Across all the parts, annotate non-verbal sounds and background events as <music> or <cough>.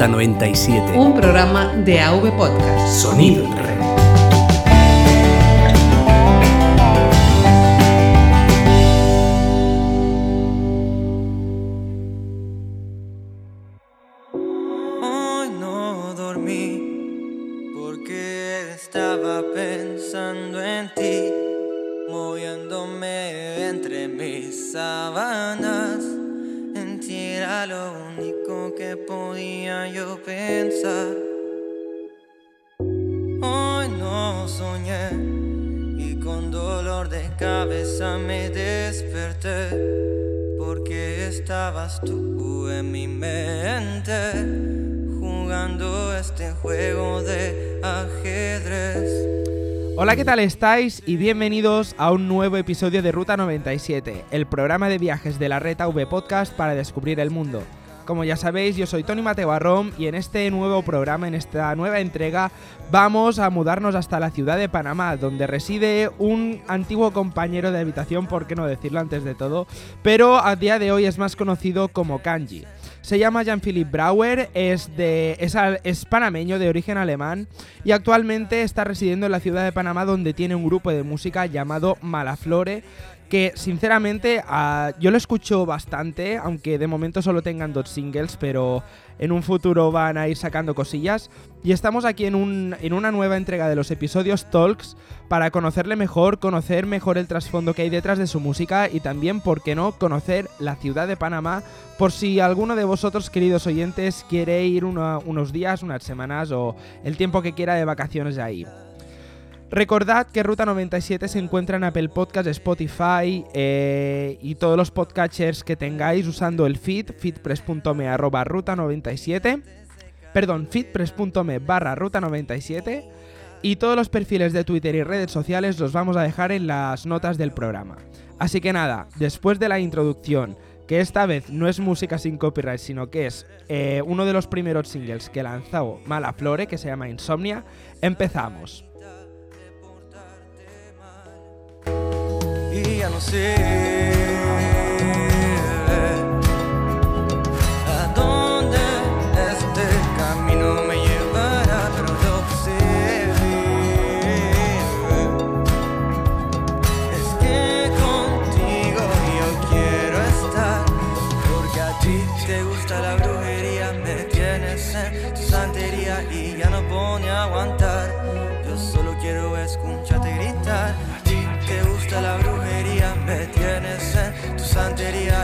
Ruta 97. Un programa de AV Podcast. Sonido estabas. Hola, ¿qué tal estáis? Y bienvenidos a un nuevo episodio de Ruta 97, el programa de viajes de la red AV Podcast para descubrir el mundo. Como ya sabéis, yo soy Tony Mateo Barrón y en este nuevo programa, en esta nueva entrega, vamos a mudarnos hasta la ciudad de Panamá, donde reside un antiguo compañero de habitación, por qué no decirlo antes de todo, pero a día de hoy es más conocido como Kanji. Se llama Jean-Philippe Brauer, es, de, es, es panameño de origen alemán y actualmente está residiendo en la ciudad de Panamá donde tiene un grupo de música llamado Malaflore que sinceramente ah, yo lo escucho bastante, aunque de momento solo tengan dos singles, pero en un futuro van a ir sacando cosillas. Y estamos aquí en, un- en una nueva entrega de los episodios Talks para conocerle mejor, conocer mejor el trasfondo que hay detrás de su música y también, ¿por qué no?, conocer la ciudad de Panamá por si alguno de vosotros, queridos oyentes, quiere ir unos días, unas semanas o el tiempo que quiera de vacaciones ahí. Recordad que Ruta 97 se encuentra en Apple Podcast, Spotify eh, y todos los podcatchers que tengáis usando el feed, feedpress.me arroba ruta 97, perdón, feedpress.me barra ruta 97 y todos los perfiles de Twitter y redes sociales los vamos a dejar en las notas del programa. Así que nada, después de la introducción, que esta vez no es música sin copyright, sino que es eh, uno de los primeros singles que lanzó Malaflore, que se llama Insomnia, empezamos. Y ya no sé a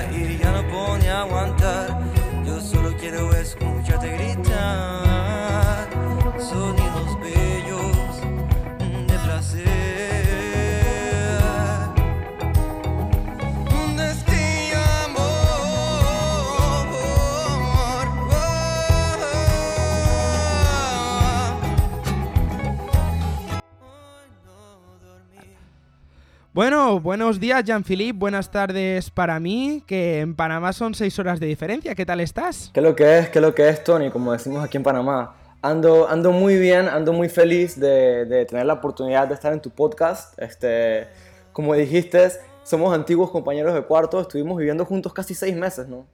y ya no pone a aguantar. Yo solo quiero escucharte gritar. Bueno, buenos días, Jean-Philippe. Buenas tardes para mí, que en Panamá son seis horas de diferencia. ¿Qué tal estás? ¿Qué lo que es? ¿Qué lo que es, Tony? Como decimos aquí en Panamá. Ando, ando muy bien, ando muy feliz de, de tener la oportunidad de estar en tu podcast. Este, como dijiste, somos antiguos compañeros de cuarto, estuvimos viviendo juntos casi seis meses, ¿no?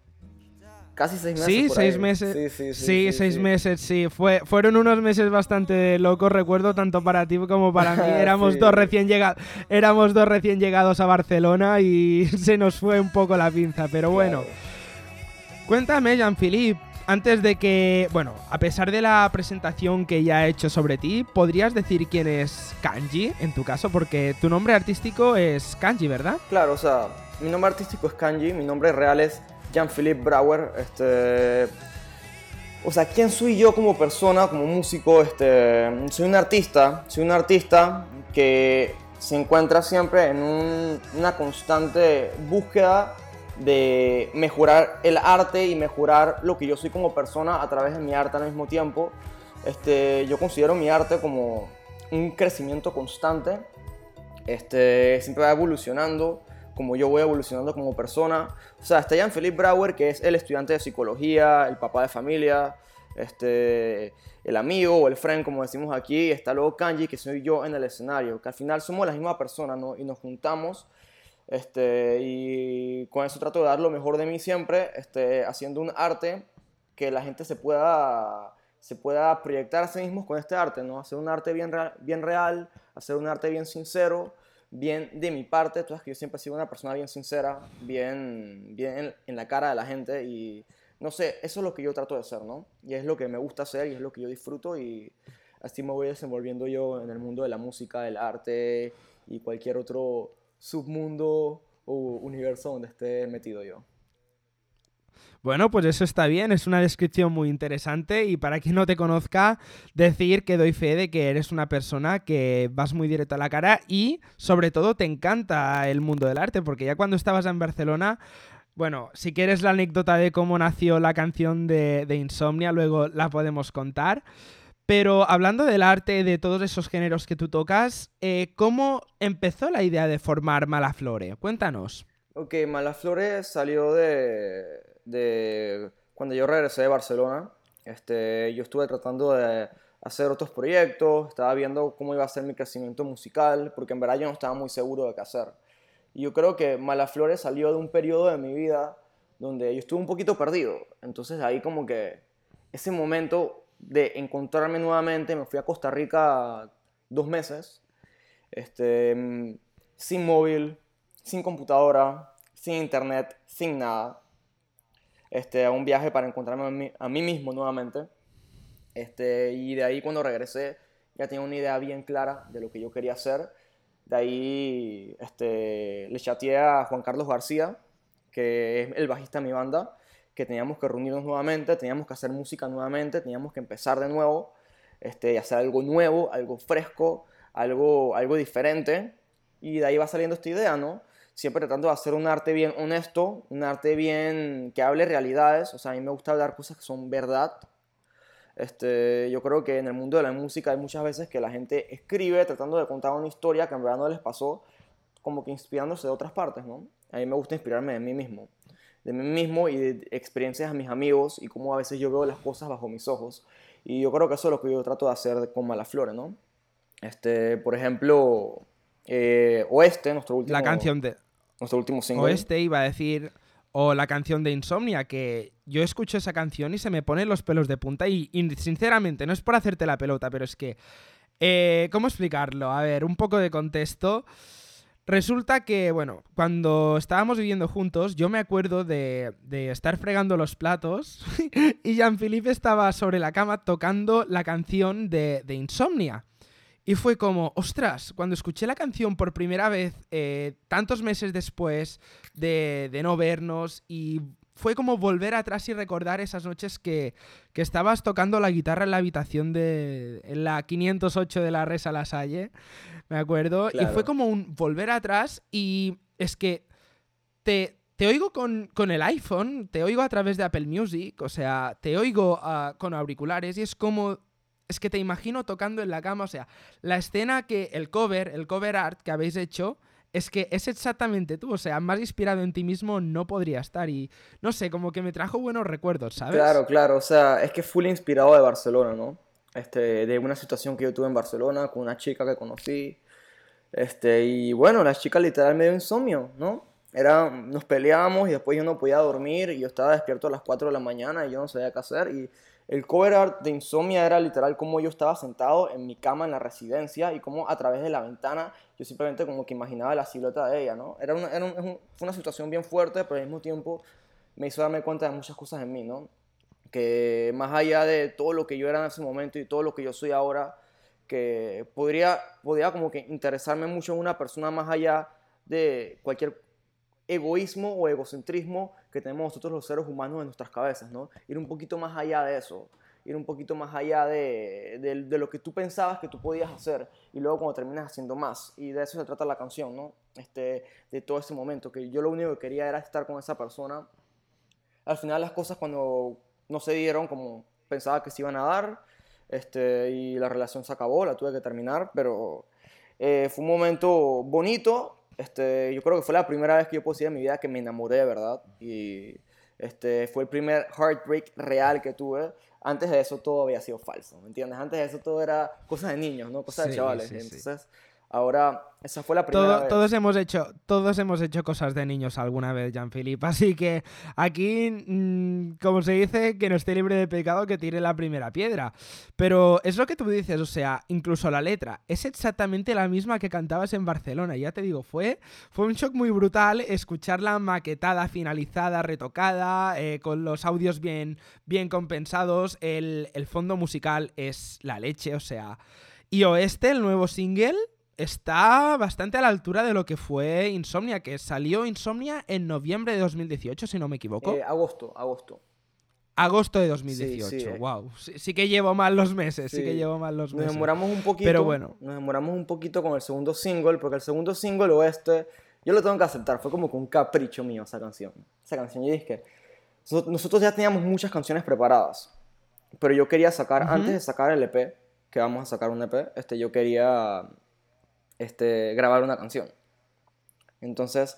Casi seis meses. Sí, por seis ahí. meses. Sí, sí, Sí, sí, sí, seis sí. meses, sí. Fue, fueron unos meses bastante locos, recuerdo, tanto para ti como para mí. <laughs> Éramos, Sí. dos recién llegados, éramos dos recién llegados a Barcelona y <laughs> se nos fue un poco la pinza, pero bueno. Cuéntame, Jean-Philippe, antes de que, bueno, a pesar de la presentación que ya he hecho sobre ti, ¿podrías decir quién es Kanji en tu caso? Porque tu nombre artístico es Kanji, ¿verdad? Claro, o sea, mi nombre artístico es Kanji, mi nombre real es Jean-Philippe Brauer. Este, o sea, ¿quién soy yo como persona, como músico? Este, soy un artista, soy un artista que se encuentra siempre en un- una constante búsqueda de mejorar el arte y mejorar lo que yo soy como persona a través de mi arte al mismo tiempo. Este, yo considero mi arte como un crecimiento constante. Este, siempre va evolucionando, como yo voy evolucionando como persona. O sea, está Jean-Philippe Brauer, que es el estudiante de psicología, el papá de familia, este, el amigo o el friend, como decimos aquí. Está luego Kanji, que soy yo en el escenario, que al final somos la misma persona, ¿no? Y nos juntamos. Este, y con eso trato de dar lo mejor de mí siempre, este, haciendo un arte que la gente se pueda, se pueda proyectar a sí mismos con este arte, ¿no? Hacer un arte bien, bien real, hacer un arte bien sincero, bien de mi parte. Tú sabes que yo siempre he sido una persona bien sincera, bien, bien en, en la cara de la gente y no sé, eso es lo que yo trato de hacer, ¿no? Y es lo que me gusta hacer y es lo que yo disfruto y así me voy desenvolviendo yo en el mundo de la música, del arte y cualquier otro submundo o universo donde esté metido yo. Bueno, pues eso está bien, es una descripción muy interesante y para quien no te conozca, decir que doy fe de que eres una persona que vas muy directo a la cara y sobre todo te encanta el mundo del arte, porque ya cuando estabas en Barcelona, bueno, si quieres la anécdota de cómo nació la canción de, de Insomnia, luego la podemos contar. Pero hablando del arte, de todos esos géneros que tú tocas, eh, ¿cómo empezó la idea de formar Malaflore? Cuéntanos. Ok, Malaflores salió de, de cuando yo regresé de Barcelona. Este, yo estuve tratando de hacer otros proyectos, estaba viendo cómo iba a ser mi crecimiento musical, porque en verdad yo no estaba muy seguro de qué hacer. Y yo creo que Malaflores salió de un periodo de mi vida donde yo estuve un poquito perdido. Entonces ahí como que ese momento de encontrarme nuevamente, me fui a Costa Rica dos meses, este, sin móvil, sin computadora, sin internet, sin nada. Este, a un viaje para encontrarme a mí, a mí mismo nuevamente. Este, y de ahí cuando regresé ya tenía una idea bien clara de lo que yo quería hacer. De ahí este, le chateé a Juan Carlos García, que es el bajista de mi banda, que teníamos que reunirnos nuevamente, teníamos que hacer música nuevamente, teníamos que empezar de nuevo, este, hacer algo nuevo, algo fresco, algo, algo diferente. Y de ahí va saliendo esta idea, ¿no? Siempre tratando de hacer un arte bien honesto, un arte bien que hable realidades. O sea, a mí me gusta hablar cosas que son verdad. Este, yo creo que en el mundo de la música hay muchas veces que la gente escribe tratando de contar una historia que en verdad no les pasó, como que inspirándose de otras partes, ¿no? A mí me gusta inspirarme de mí mismo, de mí mismo y de experiencias de mis amigos y cómo a veces yo veo las cosas bajo mis ojos. Y yo creo que eso es lo que yo trato de hacer con Malaflore, ¿no? Este, por ejemplo, eh, Oeste, nuestro último, La canción de... nuestro último single. Oeste iba a decir, o la canción de Insomnia, que yo escucho esa canción y se me ponen los pelos de punta y, y sinceramente, no es por hacerte la pelota, pero es que... eh, ¿Cómo explicarlo? A ver, un poco de contexto. Resulta que, bueno, cuando estábamos viviendo juntos, yo me acuerdo de, de estar fregando los platos <laughs> y Jean-Philippe estaba sobre la cama tocando la canción de, de Insomnia. Y fue como, ostras, cuando escuché la canción por primera vez, eh, tantos meses después de, de no vernos, y fue como volver atrás y recordar esas noches que, que estabas tocando la guitarra en la habitación de en la 508 de la Resa La Salle, me acuerdo, y fue como un volver atrás y es que te, te oigo con, con el iPhone, te oigo a través de Apple Music, o sea, te oigo ah, con auriculares y es como es que te imagino tocando en la cama, o sea, la escena que el cover, el cover art que habéis hecho, es que es exactamente tú, o sea, más inspirado en ti mismo no podría estar y no sé, como que me trajo buenos recuerdos, ¿sabes? Claro, claro, o sea, es que full inspirado de Barcelona, ¿no? Este, de una situación que yo tuve en Barcelona con una chica que conocí. Este, y bueno, la chica literal me dio insomnio, ¿no? Era, nos peleábamos y después yo no podía dormir y yo estaba despierto a las 4 de la mañana y yo no sabía qué hacer. Y el cover art de Insomnia era literal como yo estaba sentado en mi cama en la residencia y como a través de la ventana yo simplemente como que imaginaba la silueta de ella, ¿no? Era una, fue una situación bien fuerte, pero al mismo tiempo me hizo darme cuenta de muchas cosas en mí, ¿no? que más allá de todo lo que yo era en ese momento y todo lo que yo soy ahora, que podría, podría como que interesarme mucho en una persona más allá de cualquier egoísmo o egocentrismo que tenemos nosotros los seres humanos en nuestras cabezas, ¿no? Ir un poquito más allá de eso, ir un poquito más allá de, de, de lo que tú pensabas que tú podías hacer y luego cuando terminas haciendo más. Y de eso se trata la canción, ¿no? Este, de todo ese momento, que yo lo único que quería era estar con esa persona. Al final las cosas cuando no se dieron como pensaba que se iban a dar este, y la relación se acabó, la tuve que terminar, pero eh, fue un momento bonito. Este, yo creo que fue la primera vez que yo decir en mi vida que me enamoré de verdad y este, fue el primer heartbreak real que tuve. Antes de eso todo había sido falso, ¿me entiendes? Antes de eso todo era cosas de niños, ¿no? Cosas de Sí, chavales. sí, sí. Ahora, esa fue la primera Todo- vez. todos hemos hecho todos hemos hecho cosas de niños alguna vez, Jean-Philippe. <laughs> Así que aquí, mm, como se dice, que no esté libre de pecado que tire la primera piedra. Pero es lo que tú dices, o sea, incluso la letra es exactamente la misma que cantabas en Barcelona. Ya te digo, fue, fue un shock muy brutal escucharla maquetada, finalizada, retocada, eh, con los audios bien, bien compensados. El, el fondo musical es la leche, o sea. Y Oeste, el nuevo single, está bastante a la altura de lo que fue Insomnia, que salió Insomnia en noviembre de 2018, si no me equivoco. Eh, agosto, agosto. Agosto de 2018, sí, eh. wow. Sí, sí que llevo mal los meses, sí, Sí. que llevo mal los Nos meses. demoramos un poquito. Pero bueno. Nos demoramos un poquito con el segundo single, porque el segundo single oeste, yo lo tengo que aceptar, fue como que un capricho mío esa canción. Esa canción, yo dije que so- nosotros ya teníamos muchas canciones preparadas, pero yo quería sacar, antes de sacar el EP, que vamos a sacar un EP, este, yo quería este, grabar una canción. Entonces,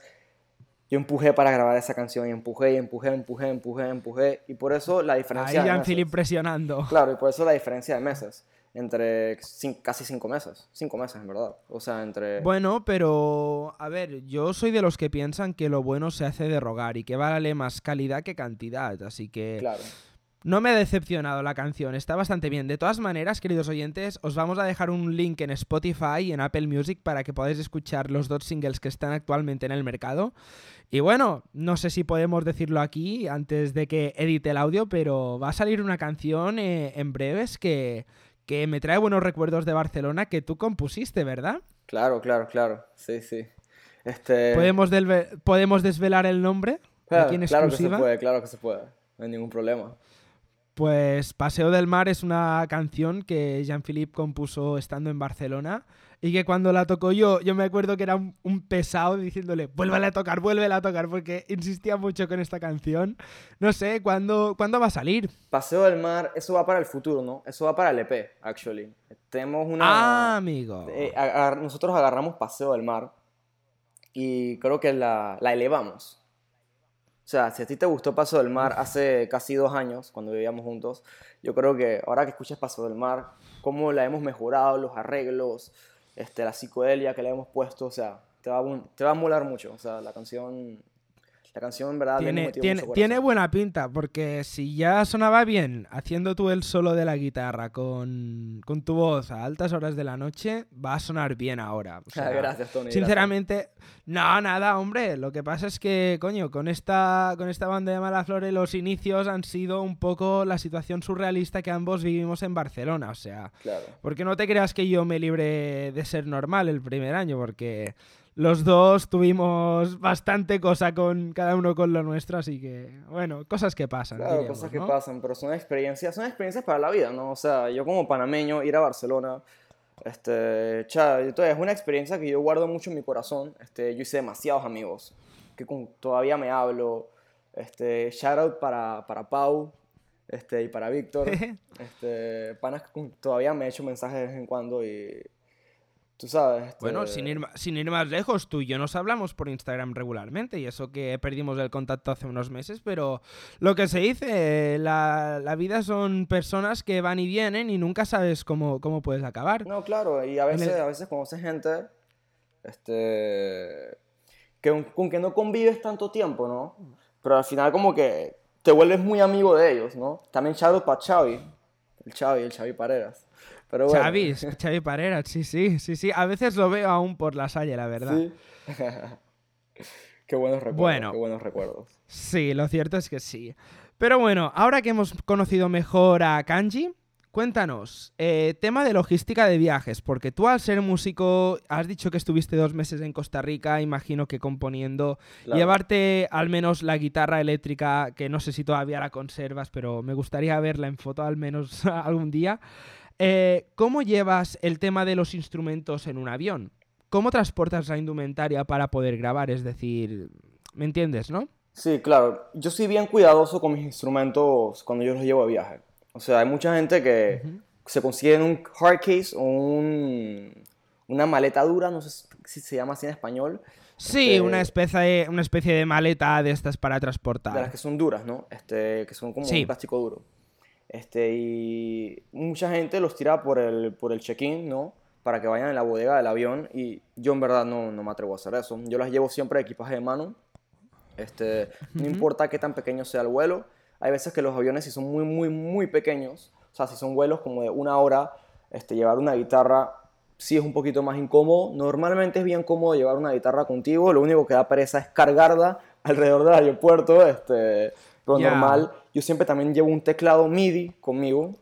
yo empujé para grabar esa canción y empujé y empujé, empujé, empujé, empujé, y por eso la Ahí diferencia de Jean-Philippe meses. presionando. Claro, y por eso la diferencia de meses. Entre cin- casi cinco meses. Cinco meses, en verdad. O sea, entre. Bueno, pero a ver, yo soy de los que piensan que lo bueno se hace de rogar y que vale más calidad que cantidad, así que Claro. No me ha decepcionado la canción, está bastante bien. De todas maneras, queridos oyentes, os vamos a dejar un link en Spotify y en Apple Music para que podáis escuchar los dos singles que están actualmente en el mercado. Y bueno, no sé si podemos decirlo aquí antes de que edite el audio, pero va a salir una canción eh, en breves que, que me trae buenos recuerdos de Barcelona que tú compusiste, ¿verdad? Claro, claro, claro. Sí, sí. Este. ¿Podemos, ¿Podemos desvelar el nombre? claro, aquí en claro que se puede, claro que se puede. No hay ningún problema. Pues Paseo del Mar es una canción que Jean-Philippe compuso estando en Barcelona y que cuando la tocó yo, yo me acuerdo que era un, un pesado diciéndole, vuélvela a tocar, vuélvela a tocar, porque insistía mucho con esta canción. No sé, ¿cuándo, ¿cuándo va a salir? Paseo del Mar, eso va para el futuro, ¿no? Eso va para el EP, actually. Tenemos una. Ah, amigo. Eh, nosotros agarramos Paseo del Mar y creo que la, la elevamos. O sea, si a ti te gustó Paseo del Mar hace casi dos años, cuando vivíamos juntos, yo creo que ahora que escuches Paseo del Mar, cómo la hemos mejorado, los arreglos, este, la psicodelia que le hemos puesto, o sea, te va, a, te va a molar mucho. O sea, la canción, la canción en verdad Tiene, tiene, tiene buena pinta, porque si ya sonaba bien haciendo tú el solo de la guitarra con, con tu voz a altas horas de la noche, va a sonar bien ahora. O <laughs> sea, gracias, Tony. gracias. Sinceramente, no, nada, hombre. Lo que pasa es que, coño, con esta, con esta banda de Malaflores los inicios han sido un poco la situación surrealista que ambos vivimos en Barcelona. O sea, Claro. porque no te creas que yo me libre de ser normal el primer año, porque los dos tuvimos bastante cosa con cada uno con lo nuestro, así que, bueno, cosas que pasan. Claro, diríamos, cosas que ¿no? pasan, pero son experiencias, son experiencias para la vida, ¿no? O sea, yo como panameño, ir a Barcelona, este, cha, entonces es una experiencia que yo guardo mucho en mi corazón. Este, yo hice demasiados amigos que con- todavía me hablo. Este, shout out para, para Pau este, y para Víctor. <laughs> este, panas todavía me he hecho mensajes de vez en cuando y tú sabes. este, Bueno, sin ir, sin ir más lejos, tú y yo nos hablamos por Instagram regularmente y eso que perdimos el contacto hace unos meses, pero lo que se dice, la, la vida son personas que van y vienen y nunca sabes cómo, cómo puedes acabar. No, claro, y a veces, el- a veces conoces gente este, que, con que no convives tanto tiempo, ¿no? Pero al final como que te vuelves muy amigo de ellos, ¿no? También Shadow para Xavi, el Xavi, el Xavi Pareras. Pero bueno, Xavi, Pareras, sí, sí, sí, sí. A veces lo veo aún por la salle, la verdad. Sí. <laughs> qué buenos recuerdos, Bueno. qué buenos recuerdos. Sí, lo cierto es que sí. Pero bueno, ahora que hemos conocido mejor a Kanji, cuéntanos, eh, tema de logística de viajes, porque tú al ser músico has dicho que estuviste dos meses en Costa Rica, imagino que componiendo, Claro. llevarte al menos la guitarra eléctrica, que no sé si todavía la conservas, pero me gustaría verla en foto al menos <laughs> algún día. Eh, ¿Cómo llevas el tema de los instrumentos en un avión? ¿Cómo transportas la indumentaria para poder grabar? Es decir, ¿me entiendes, no? Sí, claro. Yo soy bien cuidadoso con mis instrumentos cuando yo los llevo de viaje. O sea, hay mucha gente que se consigue un hard case o un, una maleta dura, no sé si se llama así en español, Sí, Este- una, especie de, una especie de maleta de estas para de las transportar. que son duras, ¿no? Este, que son como Sí. un plástico duro. Este, y mucha gente los tira por el, por el check-in, ¿no? para que vayan en la bodega del avión y yo en verdad no, no me atrevo a hacer eso. Yo las llevo siempre de equipaje de mano. Este, no importa qué tan pequeño sea el vuelo. Hay veces que los aviones si son muy, muy, muy pequeños, o sea, si son vuelos como de una hora, este, llevar una guitarra sí es un poquito más incómodo. Normalmente es bien cómodo llevar una guitarra contigo, lo único que da pereza es cargarla alrededor del aeropuerto, este, pero normal. Yo siempre también llevo un teclado MIDI conmigo,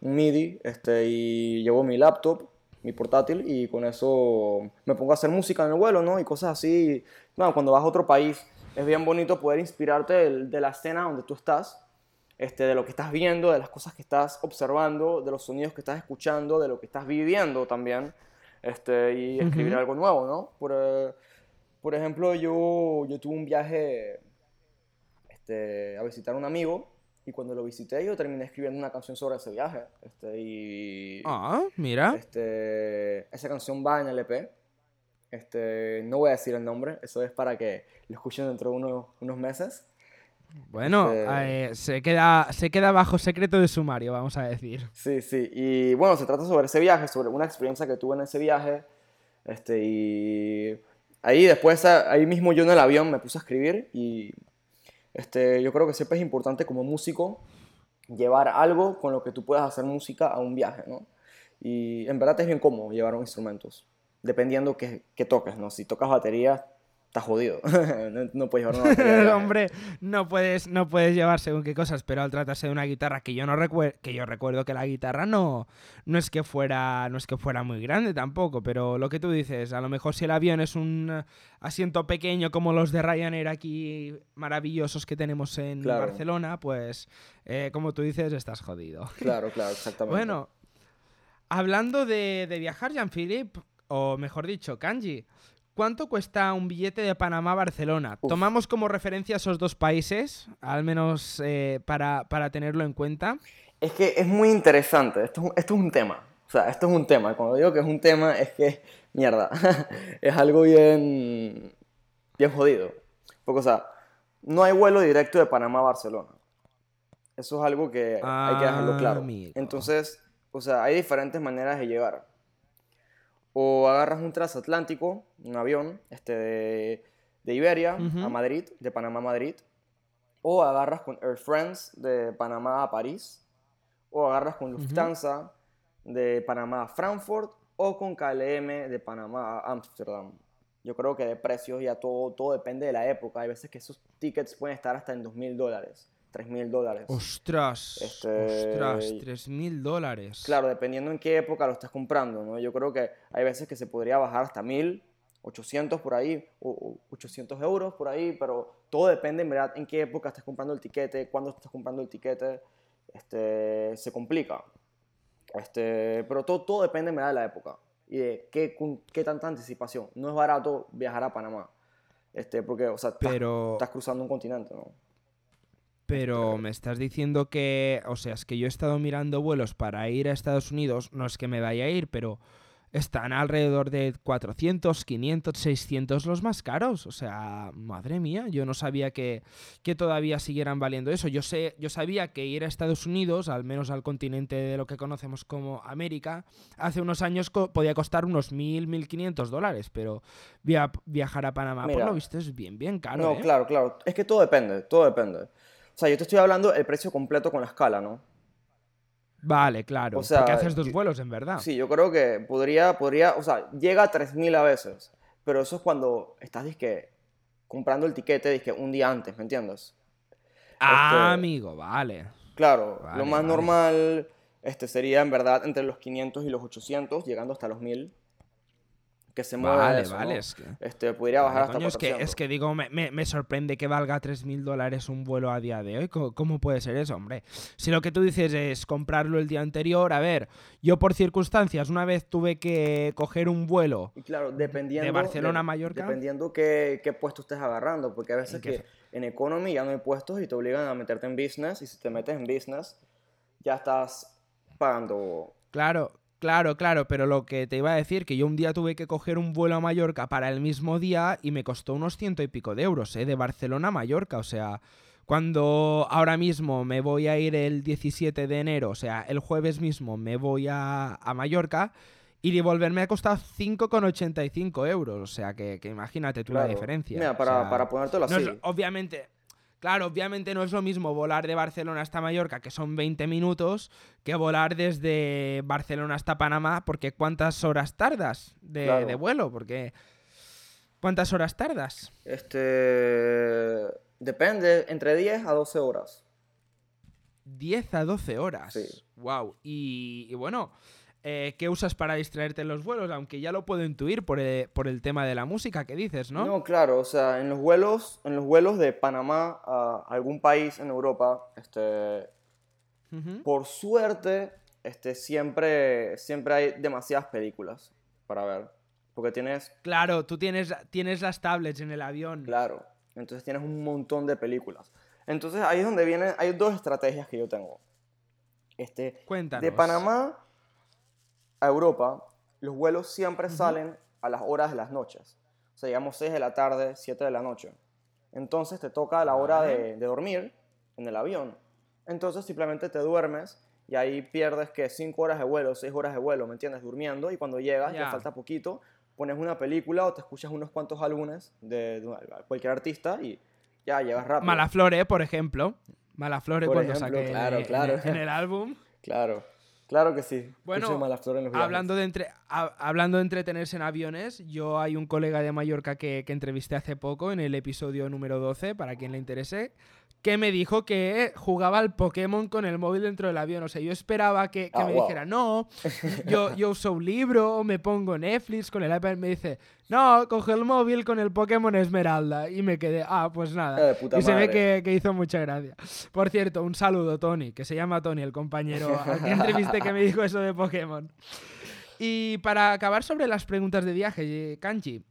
un MIDI, este, y llevo mi laptop, mi portátil, y con eso me pongo a hacer música en el vuelo, ¿no? Y cosas así. Bueno, cuando vas a otro país, es bien bonito poder inspirarte del- de, la escena donde tú estás, este, de lo que estás viendo, de las cosas que estás observando, de los sonidos que estás escuchando, de lo que estás viviendo también, este, y escribir algo nuevo, ¿no? Por, eh, por ejemplo, yo, yo tuve un viaje este, a visitar a un amigo y cuando lo visité yo terminé escribiendo una canción sobre ese viaje. Este, y Ah, mira. este, esa canción va en el EP. Este, no voy a decir el nombre, eso es para que lo escuchen dentro de unos, unos meses. Bueno, este- eh, se, queda, se queda bajo secreto de sumario, vamos a decir. Sí, sí. Y bueno, se trata sobre ese viaje, sobre una experiencia que tuve en ese viaje. Este, y ahí después, ahí mismo yo en el avión me puse a escribir y este, yo creo que siempre es importante como músico llevar algo con lo que tú puedas hacer música a un viaje, ¿no? Y en verdad es bien cómodo llevar unos instrumentos, dependiendo que, que toques, ¿no? Si tocas batería, estás jodido. <laughs> no, no puedes llevar una <laughs> batería. Hombre, no puedes, no puedes llevar según qué cosas, pero al tratarse de una guitarra que yo no recuerdo, que yo recuerdo que la guitarra no, no es que fuera, no es que fuera muy grande tampoco, pero lo que tú dices, a lo mejor si el avión es un asiento pequeño como los de Ryanair aquí maravillosos que tenemos en Claro. Barcelona, pues eh, como tú dices, estás jodido. Claro, <laughs> claro, exactamente. Bueno, hablando de, de viajar, Jean-Philippe, o mejor dicho, Kanji, ¿cuánto cuesta un billete de Panamá a Barcelona? Uf. Tomamos como referencia esos dos países, al menos eh, para, para tenerlo en cuenta. Es que es muy interesante, esto, es un- esto es un tema. O sea, esto es un tema. Cuando digo que es un tema, es que, mierda, <laughs> es algo bien, bien jodido. Porque, o sea, no hay vuelo directo de Panamá a Barcelona. Eso es algo que hay que dejarlo claro. Amigo. Entonces, o sea, hay diferentes maneras de llegar. O agarras un transatlántico, un avión, este, de, de Iberia a Madrid, de Panamá a Madrid. O agarras con Air France de Panamá a París. O agarras con Lufthansa de Panamá a Frankfurt. O con KLM de Panamá a Ámsterdam. Yo creo que de precios ya todo, todo depende de la época. Hay veces que esos tickets pueden estar hasta en 2.000 dólares, 3.000 dólares. Ostras, Este- ostras, 3.000 dólares. Claro, dependiendo en qué época lo estás comprando, ¿no? Yo creo que hay veces que se podría bajar hasta 1000, 800 por ahí, o, o 800 euros por ahí, pero todo depende en verdad en qué época estás comprando el tiquete, cuándo estás comprando el tiquete, este, se complica. Este, pero todo, todo depende en verdad de la época y de qué, con qué tanta anticipación. No es barato viajar a Panamá, este, porque, o sea, estás, Pero- estás cruzando un continente, ¿no? Pero me estás diciendo que, o sea, es que yo he estado mirando vuelos para ir a Estados Unidos, no es que me vaya a ir, pero están alrededor de 400, 500, 600 los más caros. O sea, madre mía, yo no sabía que, que todavía siguieran valiendo eso. Yo sé, yo sabía que ir a Estados Unidos, al menos al continente de lo que conocemos como América, hace unos años co- podía costar unos 1.000, 1.500 dólares, pero via- viajar a Panamá, por lo visto, es bien, bien caro. No, ¿eh? claro, claro. Es que todo depende, todo depende. O sea, yo te estoy hablando el precio completo con la escala, ¿no? Vale, claro. O sea, porque haces dos yo- vuelos, en verdad. Sí, yo creo que podría, podría, o sea, llega a 3.000 a veces, pero eso es cuando estás, disque, comprando el tiquete, disque, un día antes, ¿me entiendes? Ah, Este- amigo, vale. Claro, Vale, lo más vale. normal este, sería, en verdad, entre los 500 y los 800, llegando hasta los 1.000, que se mueve Vale, eso, vale, ¿no? es que... Este, podría bajar Vale, hasta coño, es, que, 400. es que digo, me, me- me sorprende que valga 3.000 dólares un vuelo a día de hoy. ¿Cómo, cómo puede ser eso, hombre? Si lo que tú dices es comprarlo el día anterior, a ver, yo por circunstancias una vez tuve que coger un vuelo. Claro, dependiendo... Barcelona a de- Mallorca? Dependiendo qué, qué puesto estés agarrando, porque a veces ¿En qué que en economy ya no hay puestos y te obligan a meterte en business, y si te metes en business, ya estás pagando... Claro, claro, claro, pero lo que te iba a decir, que yo un día tuve que coger un vuelo a Mallorca para el mismo día y me costó unos ciento y pico de euros, ¿eh? De Barcelona a Mallorca, o sea... Cuando ahora mismo me voy a ir el 17 de enero, o sea, el jueves mismo me voy a, a Mallorca y devolverme me ha costado 5,85 euros. O sea, que, que imagínate tú la diferencia. Mira, O para, sea, para ponértelo no así. es- obviamente, claro, obviamente no es lo mismo volar de Barcelona hasta Mallorca, que son 20 minutos, que volar desde Barcelona hasta Panamá, porque ¿cuántas horas tardas de, Claro. de vuelo? Porque ¿cuántas horas tardas? Este. Depende, entre 10 a 12 horas. 10 a 12 horas. Sí. Wow. Y, y bueno, eh, ¿qué usas para distraerte en los vuelos? Aunque ya lo puedo intuir por el, por el tema de la música que dices, ¿no? ¿No? claro, o sea, en los vuelos, en los vuelos de Panamá a algún país en Europa, este, Ujú. por suerte, este, siempre, siempre hay demasiadas películas para ver. Porque tienes, Claro, tú tienes, tienes las tablets en el avión. claro, entonces tienes un montón de películas. Entonces ahí es donde vienen, hay dos estrategias que yo tengo. Este, Cuéntanos. de Panamá a Europa, los vuelos siempre salen a las horas de las noches. O sea, digamos 6 de la tarde, 7 de la noche. Entonces te toca a la hora de, de dormir en el avión. Entonces simplemente te duermes y ahí pierdes que 5 horas de vuelo, 6 horas de vuelo, ¿me entiendes? Durmiendo y cuando llegas, ya Ya. falta poquito, pones una película o te escuchas unos cuantos álbumes de, de cualquier artista y ya llegas rápido. Malaflore, por ejemplo. Malaflore Por cuando ejemplo, saqué claro, en, claro. en el álbum. <laughs> Claro, claro que sí. Bueno, en los. Hablando de, entre, ha- hablando de entretenerse en aviones, yo hay un colega de Mallorca que, que entrevisté hace poco en el episodio número 12, para quien le interese, que me dijo que jugaba al Pokémon con el móvil dentro del avión. O sea, yo esperaba que, que Ah, me wow. dijera, no, <laughs> yo, yo uso un libro, me pongo Netflix con el iPad. Me dice, no, coge el móvil con el Pokémon Esmeralda. Y me quedé, ah, pues nada. Y se ve que, que hizo mucha gracia. Por cierto, un saludo, Tony, que se llama Tony, el compañero <laughs> al que entrevisté que me dijo eso de Pokémon. Y para acabar sobre las preguntas de viaje, eh, Kanji,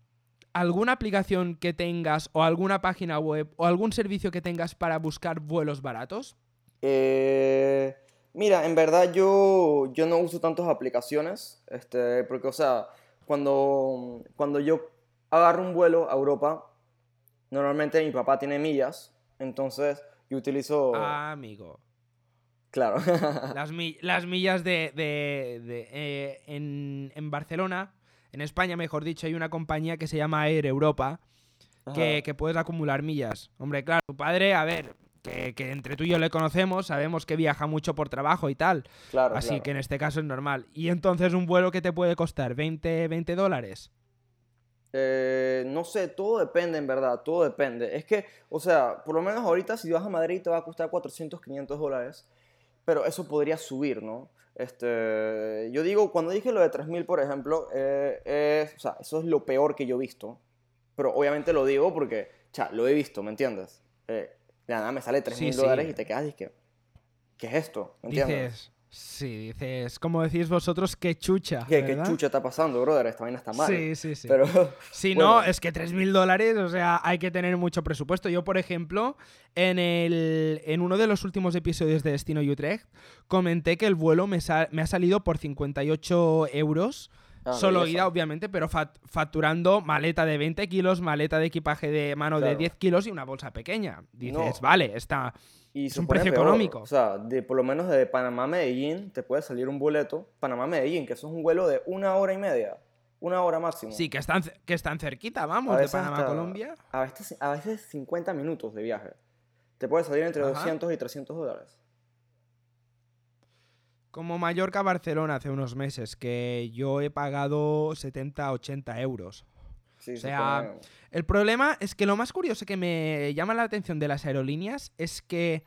¿alguna aplicación que tengas o alguna página web o algún servicio que tengas para buscar vuelos baratos? Eh, mira, en verdad yo, yo no uso tantas aplicaciones, este, porque, o sea, cuando, cuando yo agarro un vuelo a Europa, normalmente mi papá tiene millas, entonces yo utilizo, Ah, amigo. claro, <laughs> Las, mi- las millas de, de- de, eh, en, en Barcelona, en España, mejor dicho, hay una compañía que se llama Air Europa que, puedes acumular millas. Hombre, claro, tu padre, a ver, que, que entre tú y yo le conocemos, sabemos que viaja mucho por trabajo y tal. claro, Así claro. que en este caso es normal. Y entonces un vuelo que te puede costar 20, 20 dólares. Eh, no sé, todo depende en verdad, todo depende. Es que, o sea, por lo menos ahorita si vas a Madrid te va a costar 400, 500 dólares, pero eso podría subir, ¿no? Este, yo digo, cuando dije lo de 3000, por ejemplo, eh, es- o sea, eso es lo peor que yo he visto. Pero obviamente lo digo porque, cha, lo he visto, ¿me entiendes? Eh, de nada, me sale 3000 sí. dólares y te quedas y que, ¿qué es esto? ¿Me entiendes? Dices, sí, dices, como decís vosotros, qué chucha. ¿Qué, chucha está pasando, brother? Esta vaina está mal. Sí, sí, sí. Pero, <laughs> Si bueno. no, es que 3.000 dólares, o sea, hay que tener mucho presupuesto. Yo, por ejemplo, en, el, en uno de los últimos episodios de Destino Utrecht, comenté que el vuelo me ha salido por 58 euros. Ah, Solo ida, obviamente, pero fac- facturando maleta de 20 kilos, maleta de equipaje de mano de Claro. 10 kilos y una bolsa pequeña. Dices, No. vale, está... Y Es un precio peor. económico. O sea, de, por lo menos de Panamá a Medellín te puede salir un boleto. Panamá-Medellín, que eso es un vuelo de una hora y media. Una hora máximo. Sí, que están, que están cerquita, vamos, A de Panamá a Colombia. A veces, a veces 50 minutos de viaje. Te puede salir entre Ajá. 200 y 300 dólares. Como Mallorca a Barcelona hace unos meses, que yo he pagado 70, 80 euros. Sí, O se sea, El problema es que lo más curioso que me llama la atención de las aerolíneas es que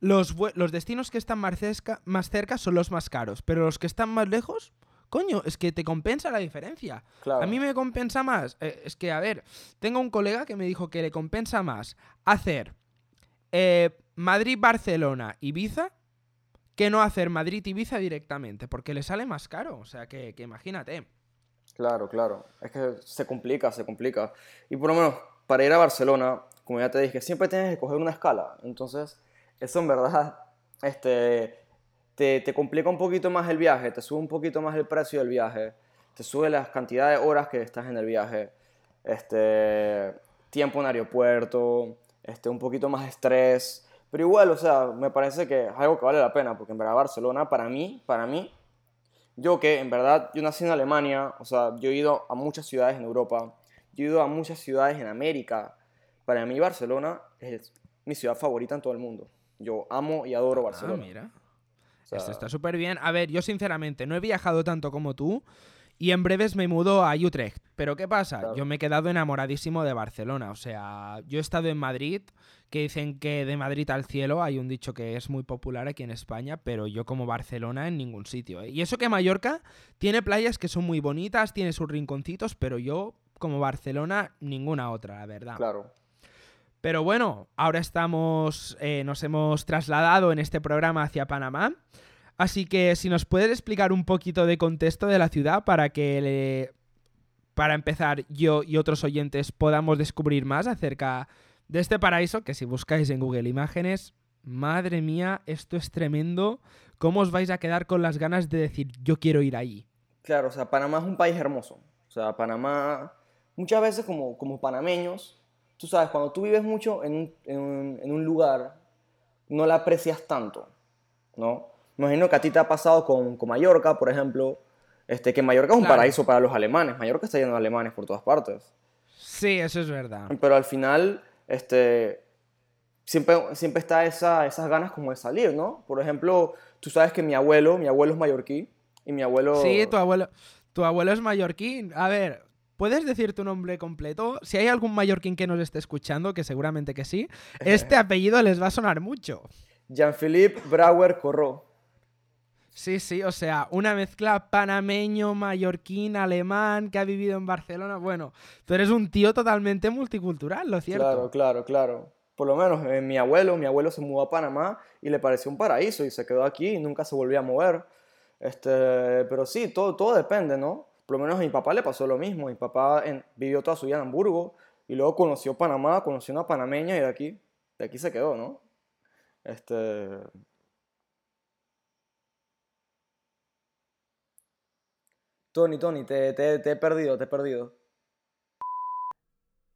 los, los destinos que están más cerca, más cerca son los más caros, pero los que están más lejos, coño, es que te compensa la diferencia. claro. A mí me compensa más. eh, es que, a ver, tengo un colega que me dijo que le compensa más hacer eh, Madrid-Barcelona, Ibiza, que no hacer Madrid-Ibiza directamente, porque le sale más caro. O sea, que, que imagínate. Claro, claro. Es que se complica, se complica. Y por lo menos, para ir a Barcelona, como ya te dije, siempre tienes que coger una escala. Entonces, eso en verdad <laughs> este, te, te complica un poquito más el viaje, te sube un poquito más el precio del viaje, te sube las cantidades de horas que estás en el viaje, este, tiempo en aeropuerto, este, un poquito más estrés. Pero igual, o sea, me parece que es algo que vale la pena, porque en verdad Barcelona, para mí, para mí, yo que en verdad, yo nací en Alemania, o sea, yo he ido a muchas ciudades en Europa, yo he ido a muchas ciudades en América. Para mí Barcelona es mi ciudad favorita en todo el mundo. Yo amo y adoro Ah, Barcelona. mira. O sea, Esto está súper bien. A ver, yo sinceramente no he viajado tanto como tú y en breves me mudo a Utrecht. Pero ¿qué pasa? Claro. Yo me he quedado enamoradísimo de Barcelona. O sea, yo he estado en Madrid, que dicen que de Madrid al cielo hay un dicho que es muy popular aquí en España, pero yo como Barcelona en ningún sitio. ¿eh? Y eso que Mallorca tiene playas que son muy bonitas, tiene sus rinconcitos, pero yo como Barcelona ninguna otra, la verdad. Claro. Pero bueno, ahora estamos, eh, nos hemos trasladado en este programa hacia Panamá. Así que si nos puedes explicar un poquito de contexto de la ciudad para que, para empezar, yo y otros oyentes podamos descubrir más acerca de este paraíso, que si buscáis en Google Imágenes, madre mía, esto es tremendo. ¿Cómo os vais a quedar con las ganas de decir yo quiero ir ahí? Claro, o sea, Panamá es un país hermoso. O sea, Panamá, muchas veces como, como panameños, tú sabes, cuando tú vives mucho en un- en un lugar, no la aprecias tanto, ¿no? Me imagino que a ti te ha pasado con, con Mallorca, por ejemplo, este, que Mallorca es un Claro. paraíso para los alemanes. Mallorca está lleno de alemanes por todas partes. Sí, eso es verdad. Pero al final, este, siempre, siempre está esa, esas ganas como de salir, ¿no? Por ejemplo, tú sabes que mi abuelo, mi abuelo es mallorquí, y mi abuelo... Sí, tu abuelo, tu abuelo es mallorquín. A ver, ¿puedes decir tu nombre completo? Si hay algún mallorquín que nos esté escuchando, que seguramente que sí, este apellido les va a sonar mucho. Jean-Philippe Brouwer Corró. Sí, sí, o sea, una mezcla panameño, mallorquín, alemán, que ha vivido en Barcelona. Bueno, tú eres un tío totalmente multicultural, ¿lo cierto? Claro, claro, claro. Por lo menos eh, mi abuelo, mi abuelo se mudó a Panamá y le pareció un paraíso y se quedó aquí y nunca se volvió a mover. Este, pero sí, todo, todo depende, ¿no? Por lo menos a mi papá le pasó lo mismo. Mi papá en- vivió toda su vida en Hamburgo y luego conoció Panamá, conoció una panameña y de aquí, de aquí se quedó, ¿no? Este, Tony, Tony, te, te- te he perdido, te he perdido.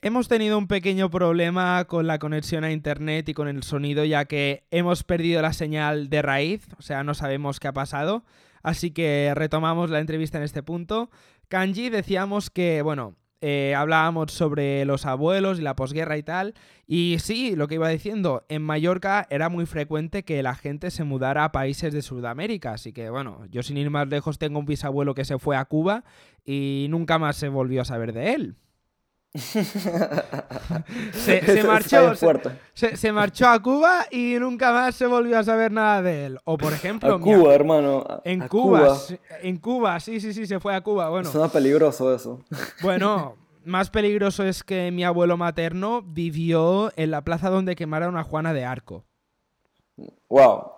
Hemos tenido un pequeño problema con la conexión a internet y con el sonido, ya que hemos perdido la señal de raíz, o sea, no sabemos qué ha pasado. Así que retomamos la entrevista en este punto. Kanji, decíamos que, bueno, eh, hablábamos sobre los abuelos y la posguerra y tal. Y sí, lo que iba diciendo, en Mallorca era muy frecuente que la gente se mudara a países de Sudamérica. Así que, bueno, yo sin ir más lejos tengo un bisabuelo que se fue a Cuba y nunca más se volvió a saber de él. Se, marchó, se, se- marchó a Cuba y nunca más se volvió a saber nada de él. O por ejemplo, A Cuba, hermano. a- en a Cuba, sí, en Cuba, sí, sí, sí, se fue a Cuba. Bueno, Suena peligroso eso. bueno, <laughs> más peligroso es que mi abuelo materno vivió en la plaza donde quemaron a Juana de Arco. Wow.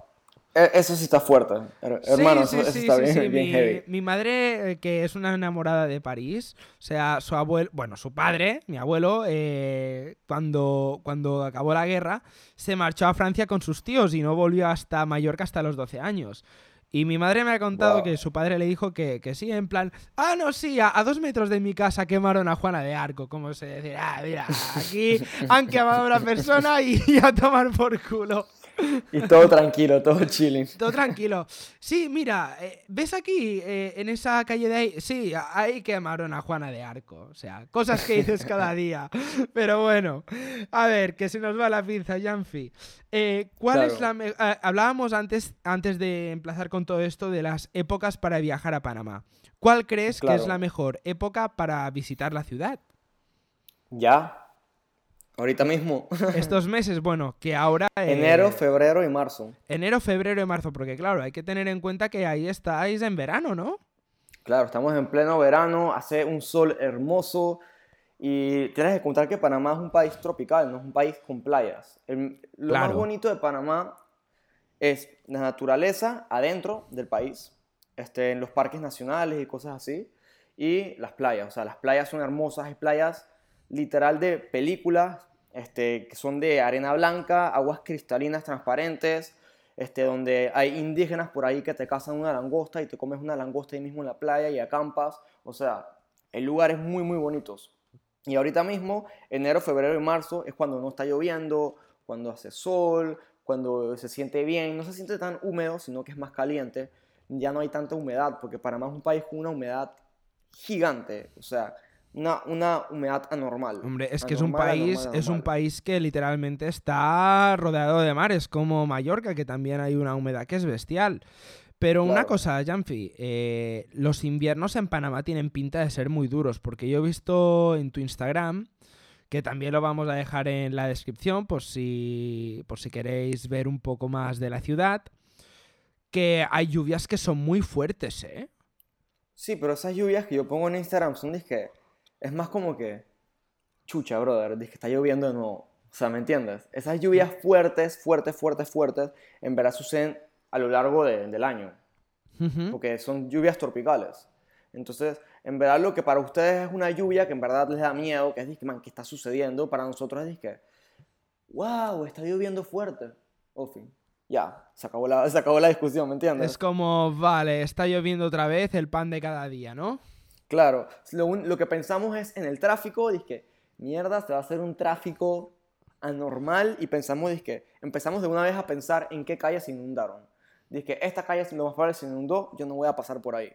E- Eso sí está fuerte. her- Sí, Hermano, sí, eso, sí, está bien, bien Mi, heavy. mi madre, eh, que es una enamorada de París, o sea, su abuelo, bueno, su padre, mi abuelo, eh, cuando, cuando acabó la guerra, se marchó a Francia con sus tíos y no volvió hasta Mallorca hasta los 12 años. Y mi madre me ha contado Wow. que su padre le dijo que, que sí, en plan, ah, no, sí, a, a dos metros de mi casa quemaron a Juana de Arco, como se decir, ah, mira, aquí han quemado a una persona y, y a tomar por culo. Y todo tranquilo, todo chilling. Todo tranquilo. Sí, mira, eh, ¿ves aquí, eh, en esa calle de ahí? Sí, ahí quemaron a Juana de Arco. O sea, cosas que dices cada <laughs> día. Pero bueno, a ver, que se nos va la pinza, Janfi. Eh, ¿Cuál es la ah, hablábamos antes, antes de emplazar con todo esto de las épocas para viajar a Panamá. ¿Cuál crees que es la mejor época para visitar la ciudad? Ya. Ahorita mismo. <laughs> Estos meses, bueno, que ahora... eh, Enero, febrero y marzo. Enero, febrero y marzo, porque claro, hay que tener en cuenta que ahí estáis en verano, ¿no? Claro, estamos en pleno verano, hace un sol hermoso y tienes que contar que Panamá es un país tropical, no es un país con playas. El- lo más Claro. bonito de Panamá es la naturaleza adentro del país, este, en los parques nacionales y cosas así, y las playas. O sea, las playas son hermosas, hay playas literal de películas, este, que son de arena blanca, aguas cristalinas transparentes, este, donde hay indígenas por ahí que te cazan una langosta y te comes una langosta ahí mismo en la playa y acampas. O sea, hay lugares muy, muy bonitos. Y ahorita mismo, enero, febrero y marzo, es cuando no está lloviendo, cuando hace sol, cuando se siente bien, no se siente tan húmedo, sino que es más caliente. ya no hay tanta humedad, porque Panamá es un país con una humedad gigante, o sea, una, una humedad anormal. Hombre, es que es un país, anormal, es un país que literalmente está rodeado de mares, como Mallorca, que también hay una humedad que es bestial. Pero una cosa, Janfi, eh, los inviernos en Panamá tienen pinta de ser muy duros, porque yo he visto en tu Instagram, que también lo vamos a dejar en la descripción, por si, por si queréis ver un poco más de la ciudad, que hay lluvias que son muy fuertes, ¿eh? Sí, pero esas lluvias que yo pongo en Instagram son que es más como que chucha, brother, que está lloviendo de nuevo. O sea, ¿me entiendes? Esas lluvias fuertes, fuertes, fuertes, fuertes, en verdad suceden a lo largo de- del año, porque son lluvias tropicales. Entonces, en verdad lo que para ustedes es una lluvia que en verdad les da miedo, que es disque, man, ¿qué está sucediendo? Para nosotros es que, wow, está lloviendo fuerte. O fin, ya, se acabó la, <laughs> se acabó la discusión, ¿me entiendes? Es como, vale, está lloviendo otra vez el pan de cada día, ¿no? Claro, lo, un- lo que pensamos es en el tráfico, que mierda, se va a hacer un tráfico anormal y pensamos, que empezamos de una vez a pensar en qué calles se inundaron. que esta calle lo más probable se inundó, yo no voy a pasar por ahí.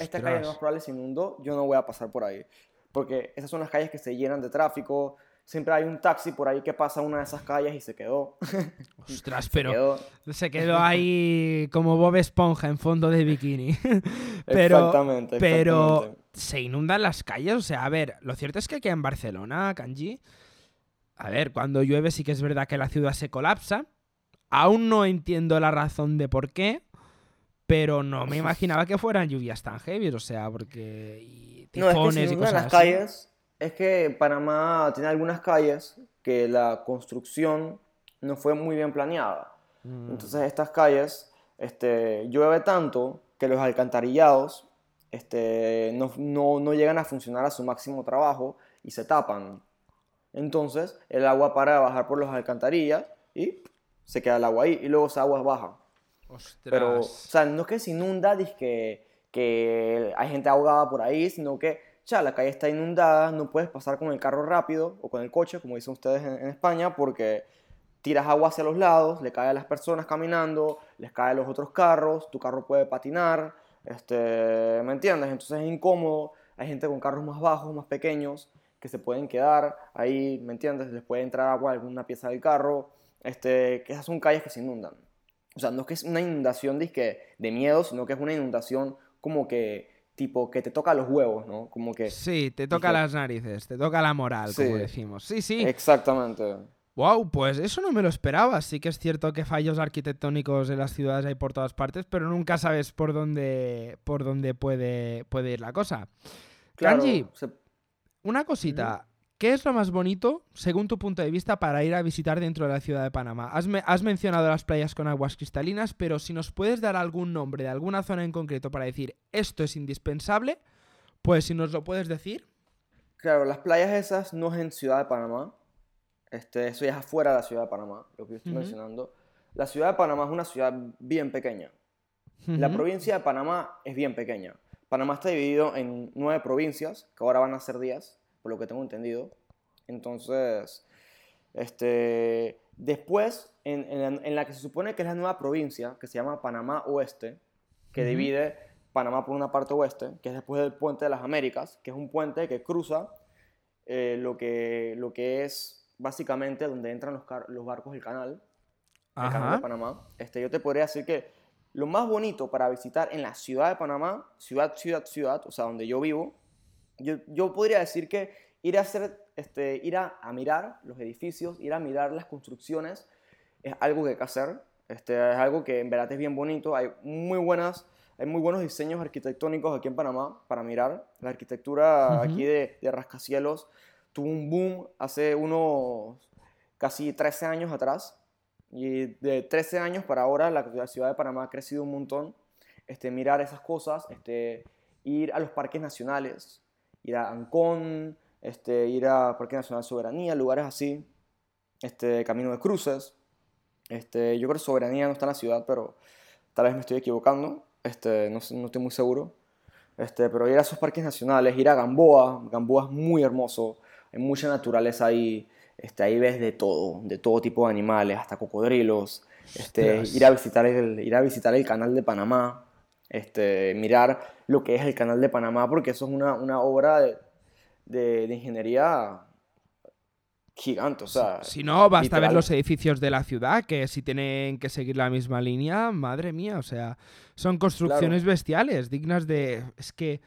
Esta calle lo más probable se inundó, yo no voy a pasar por ahí. Porque esas son las calles que se llenan de tráfico. Siempre hay un taxi por ahí que pasa una de esas calles y se quedó. <laughs> Ostras, pero quedó. se quedó ahí como Bob Esponja en fondo de bikini. <laughs> pero, Exactamente, pero se inundan las calles. O sea, a ver, lo cierto es que aquí en Barcelona, Kanji, a ver, cuando llueve sí que es verdad que la ciudad se colapsa. Aún no entiendo la razón de por qué, pero no me imaginaba que fueran lluvias tan heavy. O sea, porque y No, es que se y cosas las así. Es que Panamá tiene algunas calles que la construcción no fue muy bien planeada. Mm. Entonces estas calles este, llueve tanto que los alcantarillados este, no, no, no llegan a funcionar a su máximo trabajo y se tapan. Entonces el agua para de bajar por las alcantarillas y se queda el agua ahí y luego esa agua baja. Ostras. Pero, o sea, no es que se inunda, dice que, que hay gente ahogada por ahí, sino que, ya, la calle está inundada, no puedes pasar con el carro rápido o con el coche, como dicen ustedes en, España, porque tiras agua hacia los lados, le cae a las personas caminando, les cae a los otros carros, tu carro puede patinar, este, ¿me entiendes? Entonces es incómodo, hay gente con carros más bajos, más pequeños, que se pueden quedar ahí, ¿me entiendes? Les puede entrar agua a alguna pieza del carro, este, que esas son calles que se inundan. O sea, no es que es una inundación dizque, de miedo, sino que es una inundación como que, tipo, que te toca los huevos, ¿no? Como que... Sí, te toca dije- las narices, te toca la moral, como decimos. Sí, sí. Exactamente. Wow, pues eso no me lo esperaba. Sí que es cierto que fallos arquitectónicos en las ciudades hay por todas partes, pero nunca sabes por dónde, por dónde puede, puede ir la cosa. Claro, Kanji, se- una cosita. ¿Qué es lo más bonito, según tu punto de vista, para ir a visitar dentro de la ciudad de Panamá? Has, me- has mencionado las playas con aguas cristalinas, pero si nos puedes dar algún nombre de alguna zona en concreto para decir esto es indispensable, pues si nos lo puedes decir. claro, las playas esas no es en Ciudad de Panamá. Este, eso ya es afuera de la Ciudad de Panamá, lo que yo estoy mencionando. La Ciudad de Panamá es una ciudad bien pequeña. La provincia de Panamá es bien pequeña. Panamá está dividido en nueve provincias, que ahora van a ser diez, por lo que tengo entendido. Entonces, este, después, en, en la, en la que se supone que es la nueva provincia, que se llama Panamá Oeste, que divide Panamá por una parte oeste, que es después del Puente de las Américas, que es un puente que cruza eh, lo, que, lo que es básicamente donde entran los, los barcos del canal, el canal de. Panamá. Este, yo te podría decir que lo más bonito para visitar en la ciudad de Panamá, ciudad, ciudad, ciudad, o sea, donde yo vivo, yo, yo podría decir que ir a hacer, este, ir a, a mirar los edificios, ir a mirar las construcciones, es algo que hay que hacer. Este, es algo que en verdad es bien bonito. Hay muy buenas, hay muy buenos diseños arquitectónicos aquí en Panamá para mirar. La arquitectura aquí de, de rascacielos tuvo un boom hace unos casi 13 años atrás. Y de 13 años para ahora la, la ciudad de Panamá ha crecido un montón. Este, mirar esas cosas, este, ir a los parques nacionales, ir a Ancón, este, ir a Parque Nacional Soberanía, lugares así, este, Camino de Cruces. Este, yo creo que Soberanía no está en la ciudad, pero tal vez me estoy equivocando, este, no, no estoy muy seguro. Este, pero ir a esos parques nacionales, ir a Gamboa, Gamboa es muy hermoso, hay mucha naturaleza ahí, este, ahí ves de todo, de todo tipo de animales, hasta cocodrilos, este, ir, a visitar el, ir a visitar el canal de Panamá, este, mirar lo que es el canal de Panamá, porque eso es una, una obra de, de- de ingeniería gigante. O sea, Si no, basta ver los edificios de la ciudad, que si tienen que seguir la misma línea, madre mía, o sea, son construcciones bestiales, dignas de... Es que,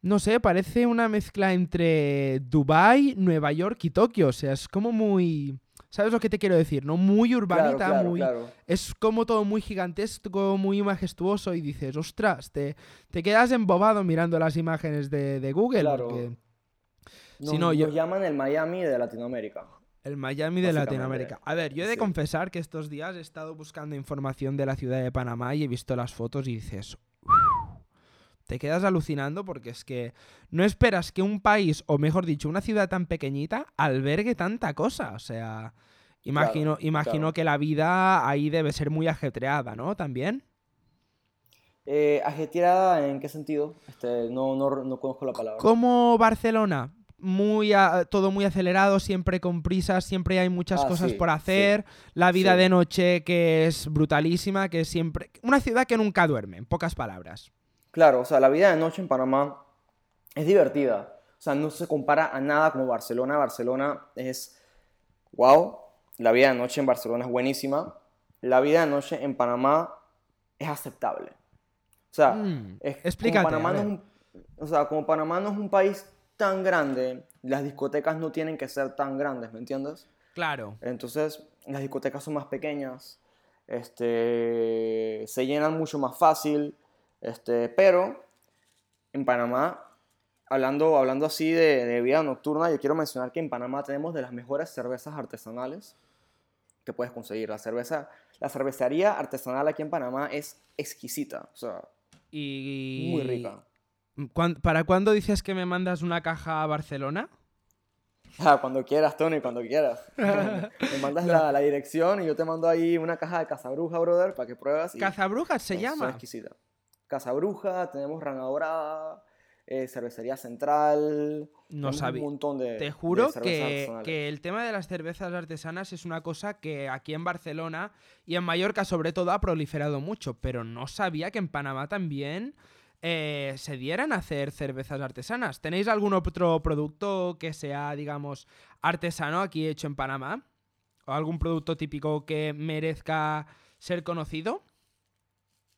no sé, parece una mezcla entre Dubai, Nueva York y Tokio, o sea, es como muy... ¿Sabes lo que te quiero decir? ¿No? Muy urbanita, claro, muy... claro. Es como todo muy gigantesco, muy majestuoso y dices, ostras, te, te quedas embobado mirando las imágenes de, de Google. Claro. porque Nos, Si no, yo- llaman el Miami de Latinoamérica. el Miami de Latinoamérica. A ver, yo he de sí. confesar que estos días he estado buscando información de la ciudad de Panamá y he visto las fotos y dices. Te quedas alucinando porque es que no esperas que un país, o mejor dicho, una ciudad tan pequeñita, albergue tanta cosa. O sea, imagino, Claro, imagino claro. que la vida ahí debe ser muy ajetreada, ¿no? También. Eh, ¿Ajetreada en qué sentido? Este, no, no, no conozco la palabra. Como Barcelona, muy a- todo muy acelerado, siempre con prisas, siempre hay muchas Ah, cosas sí, por sí, hacer, la vida sí. de noche que es brutalísima, que es siempre una ciudad que nunca duerme, en pocas palabras. Claro, o sea, la vida de noche en Panamá es divertida. O sea, no se compara a nada como Barcelona. Barcelona es, wow, la vida de noche en Barcelona es buenísima. La vida de noche en Panamá es aceptable. O sea, Mm, es, explícate, como Panamá no es un, o sea, como Panamá no es un país tan grande, las discotecas no tienen que ser tan grandes, ¿me entiendes? Claro. Entonces, las discotecas son más pequeñas, este, se llenan mucho más fácil, este, pero en Panamá, hablando, hablando así de, de vida nocturna, yo quiero mencionar que en Panamá tenemos de las mejores cervezas artesanales que puedes conseguir. La cerveza, la cervecería artesanal aquí en Panamá es exquisita, o sea, Y muy rica. ¿Cuán- ¿Para cuándo dices que me mandas una caja a Barcelona? <laughs> Ah, cuando quieras, Tony, cuando quieras. <laughs> Me mandas la, la dirección y yo te mando ahí una caja de Casabruja, brother, para que pruebas. y- Cazabrujas se Son llama. exquisitas. Casa Bruja, tenemos Rana Dorada, eh, Cervecería Central. No sabía. Un montón de. Te juro que, que el tema de las cervezas artesanas es una cosa que aquí en Barcelona y en Mallorca sobre todo ha proliferado mucho, pero no sabía que en Panamá también eh, se dieran a hacer cervezas artesanas. ¿Tenéis algún otro producto que sea, digamos, artesano aquí hecho en Panamá? ¿O algún producto típico que merezca ser conocido?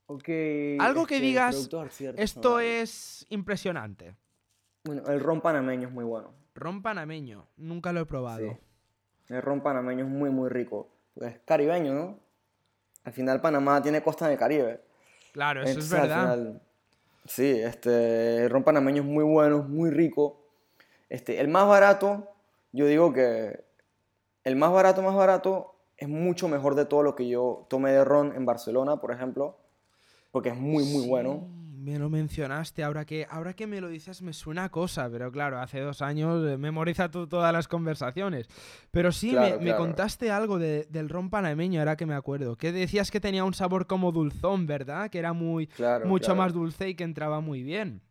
Ok, Algo que este, digas, Esto es impresionante. Bueno, el ron panameño es muy bueno. Ron panameño, nunca lo he probado. Sí. El ron panameño es muy, muy rico. Porque es caribeño, ¿no? Al final, Panamá tiene costa en el Caribe. Claro, eso Entonces, es al verdad. final, sí, este, el ron panameño es muy bueno, es muy rico. Este, el más barato, yo digo que el más barato, más barato, es mucho mejor de todo lo que yo tomé de ron en Barcelona, por ejemplo, porque es muy, muy bueno. Sí, Me lo mencionaste, ahora que, ahora que me lo dices me suena a cosa, pero claro, hace dos años eh, memoriza tú todas las conversaciones. Pero sí, me- Claro, me, claro. contaste algo de- del ron panameño, ahora que me acuerdo. Que decías que tenía un sabor como dulzón, ¿verdad? Que era muy Claro, mucho más dulce y que entraba muy bien.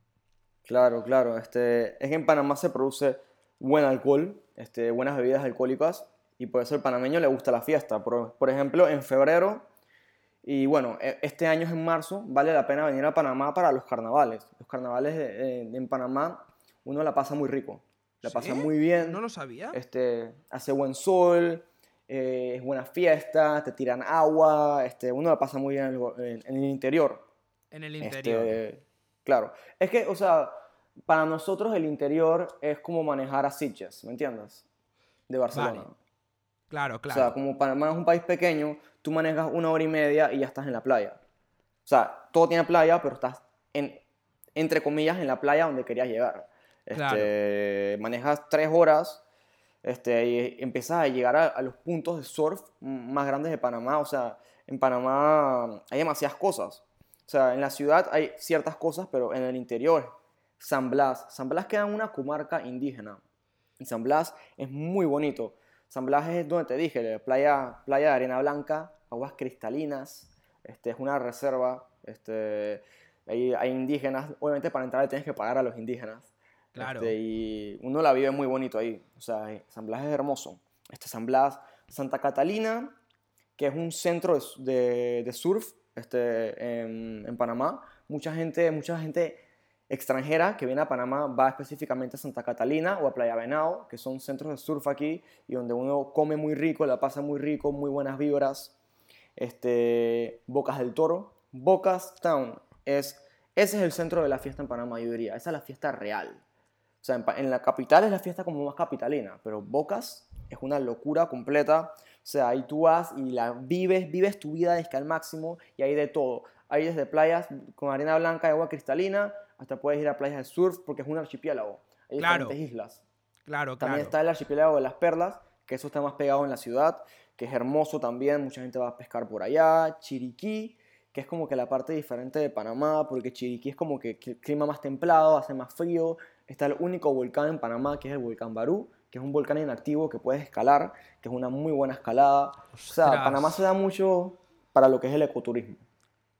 Claro, claro. Este, es que en Panamá se produce buen alcohol, este, buenas bebidas alcohólicas, y por eso el panameño le gusta la fiesta. Por, por ejemplo, en febrero, y bueno, e- este año es en marzo, vale la pena venir a Panamá para los carnavales. Los carnavales en- Panamá, uno la pasa muy rico, la pasa muy bien. No lo sabía. este, hace buen sol, eh, es buena fiesta, te tiran agua, este, uno la pasa muy bien en el, en- en el interior. En el interior. Este, claro. Es que, o sea, para nosotros el interior es como manejar a Sitges, ¿me entiendes? De Barcelona. Vale, Claro, O claro. sea, como Panamá es un país pequeño, tú manejas una hora y media y ya estás en la playa. O sea, todo tiene playa, pero estás, en, entre comillas, en la playa donde querías llegar. Este, Manejas tres horas este, y empiezas a llegar a, a los puntos de surf más grandes de Panamá. O sea, en Panamá hay demasiadas cosas. O sea, en la ciudad hay ciertas cosas, pero en el interior, San Blas. San Blas queda en una comarca indígena. Y San Blas es muy bonito. San Blas es donde te dije, playa, playa de arena blanca, aguas cristalinas, este, es una reserva, este, hay, hay indígenas, obviamente para entrar le tienes que pagar a los indígenas. Claro. Este, y uno la vive muy bonito ahí, o sea, San Blas es hermoso. Este San Blas, Santa Catalina, que es un centro de- de surf este, en, en Panamá, Mucha gente, mucha gente extranjera que viene a Panamá va específicamente a Santa Catalina o a Playa Venado, que son centros de surf aquí y donde uno come muy rico, la pasa muy rico, muy buenas vibras. Este, Bocas del Toro, Bocas Town es ese es el centro de la fiesta en Panamá, yo diría. Esa es la fiesta real. O sea, en, la capital es la fiesta como más capitalina, pero Bocas es una locura completa. O sea, ahí tú vas y la vives, vives tu vida desde al máximo y hay de todo. Hay desde playas con arena blanca y agua cristalina hasta puedes ir a playas de surf porque es un archipiélago. Hay Claro. diferentes islas. Claro, También claro. está el archipiélago de las Perlas, que eso está más pegado en la ciudad, que es hermoso también, mucha gente va a pescar por allá. Chiriquí, que es como que la parte diferente de Panamá, porque Chiriquí es como que cl- clima más templado, hace más frío. Está el único volcán en Panamá, que es el volcán Barú, que es un volcán inactivo que puedes escalar, que es una muy buena escalada. O sea, Ostras. Panamá se da mucho para lo que es el ecoturismo.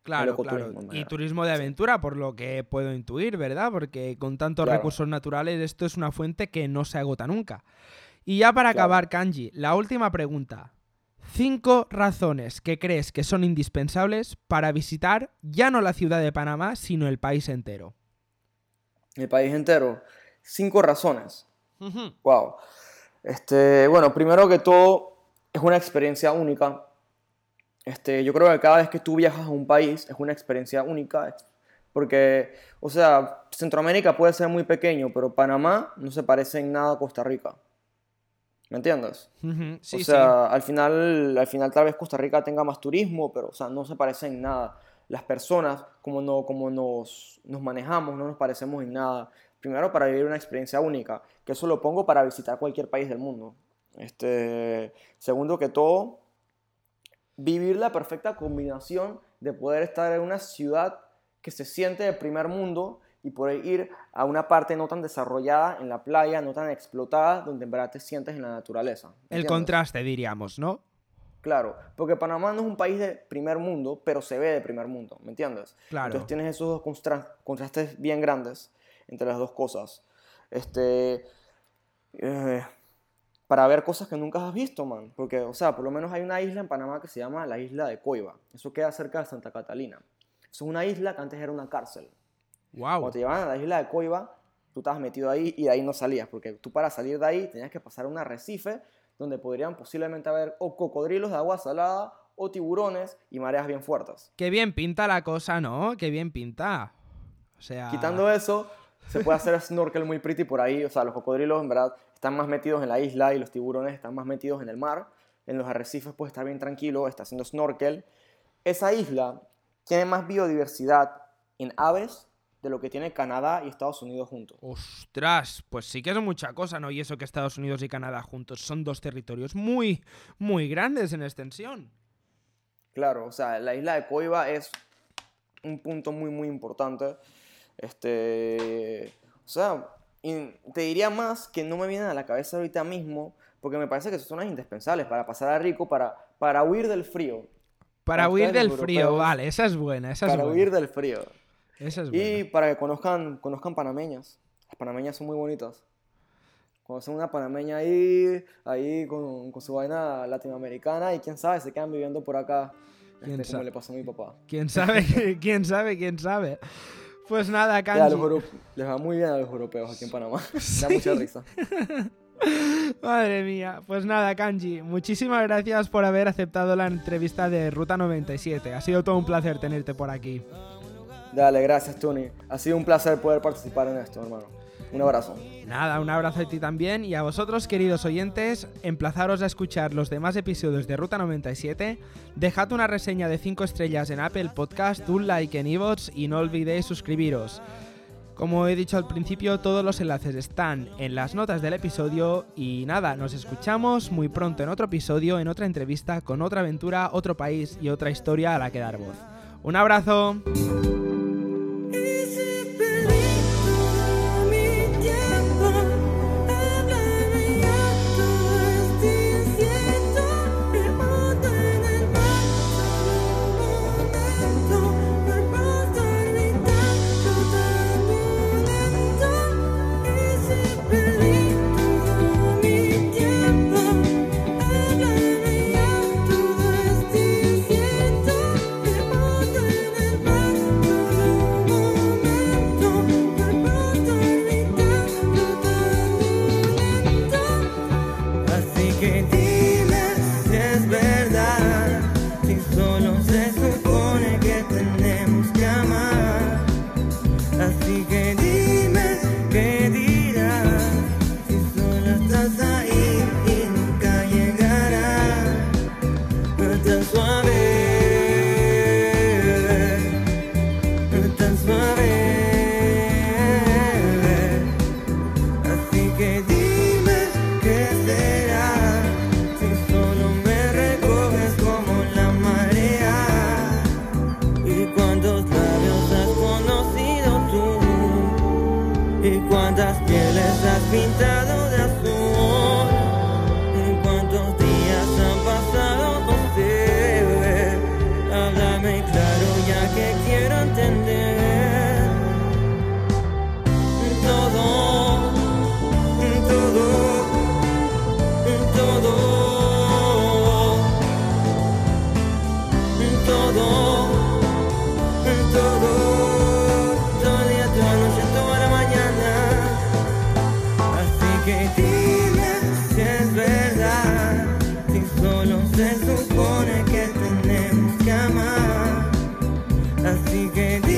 Claro, claro. Y turismo de aventura, por lo que puedo intuir, ¿verdad? Porque con tantos Claro. recursos naturales esto es una fuente que no se agota nunca. Y ya para Claro. acabar, Kanji, la última pregunta. Cinco razones que crees que son indispensables para visitar ya no la ciudad de Panamá, sino el país entero. El país entero. Cinco razones. Wow. Este, bueno, primero que todo, es una experiencia única. Este, yo creo que cada vez que tú viajas a un país es una experiencia única. Porque, o sea, Centroamérica puede ser muy pequeño, pero Panamá no se parece en nada a Costa Rica. ¿Me entiendes? Sí, o sí. sea, al final, al final tal vez Costa Rica tenga más turismo, pero o sea, no se parece en nada. Las personas, como, no, como nos, nos manejamos, no nos parecemos en nada. Primero para vivir una experiencia única, que eso lo pongo para visitar cualquier país del mundo. Este, segundo que todo, vivir la perfecta combinación de poder estar en una ciudad que se siente de primer mundo y poder ir a una parte no tan desarrollada en la playa, no tan explotada, donde en verdad te sientes en la naturaleza. ¿me El contraste, diríamos, ¿no? Claro, porque Panamá no es un país de primer mundo, pero se ve de primer mundo, ¿me entiendes? Claro. Entonces tienes esos dos contrastes bien grandes entre las dos cosas. Este, eh, para ver cosas que nunca has visto, man. Porque, o sea, por lo menos hay una isla en Panamá que se llama la isla de Coiba. Eso queda cerca de Santa Catalina. Eso es una isla que antes era una cárcel. Wow. Cuando te llevaban a la isla de Coiba, tú estabas metido ahí y de ahí no salías, porque tú para salir de ahí tenías que pasar un arrecife donde podrían posiblemente haber o cocodrilos de agua salada o tiburones y mareas bien fuertes. Qué bien pinta la cosa, ¿no? Qué bien pinta. O sea. Quitando eso, se puede hacer <laughs> snorkel muy pretty por ahí, o sea, los cocodrilos en verdad están más metidos en la isla y los tiburones están más metidos en el mar. En los arrecifes puedes estar bien tranquilo, está haciendo snorkel. Esa isla tiene más biodiversidad en aves de lo que tiene Canadá y Estados Unidos juntos. Ostras, pues sí que es mucha cosa, ¿no? Y eso que Estados Unidos y Canadá juntos son dos territorios muy, muy grandes en extensión. Claro, o sea, la isla de Coiba es un punto muy, muy importante. Este, o sea, y te diría más que no me vienen a la cabeza ahorita mismo, porque me parece que son zonas indispensables para pasar a rico, para, para huir del frío. Para huir del frío, vale, esa es buena, esa es Para buena. huir del frío. Esa es Y buena. para que conozcan, conozcan panameñas. Las panameñas son muy bonitas. Conocen una panameña ahí, ahí con, con su vaina latinoamericana y quién sabe, se quedan viviendo por acá. ¿Quién este, como sabe? le pasó a mi papá. ¿Quién sabe? <laughs> ¿Quién sabe? ¿Quién sabe? Pues nada, Ya, a los Kanji. les va muy bien a los europeos aquí en Panamá. <laughs> Da mucha risa. <laughs> Madre mía. Pues nada, Kanji. Muchísimas gracias por haber aceptado la entrevista de Ruta 97. Ha sido todo un placer tenerte por aquí. Dale, gracias, Tony. Ha sido un placer poder participar en esto, hermano. Un abrazo. Nada, un abrazo a ti también y a vosotros queridos oyentes, emplazaros a escuchar los demás episodios de Ruta 97, dejad una reseña de 5 estrellas en Apple Podcast, un like en iVoox y no olvidéis suscribiros. Como he dicho al principio, todos los enlaces están en las notas del episodio y nada, nos escuchamos muy pronto en otro episodio, en otra entrevista, con otra aventura, otro país y otra historia a la que dar voz. Un abrazo. así que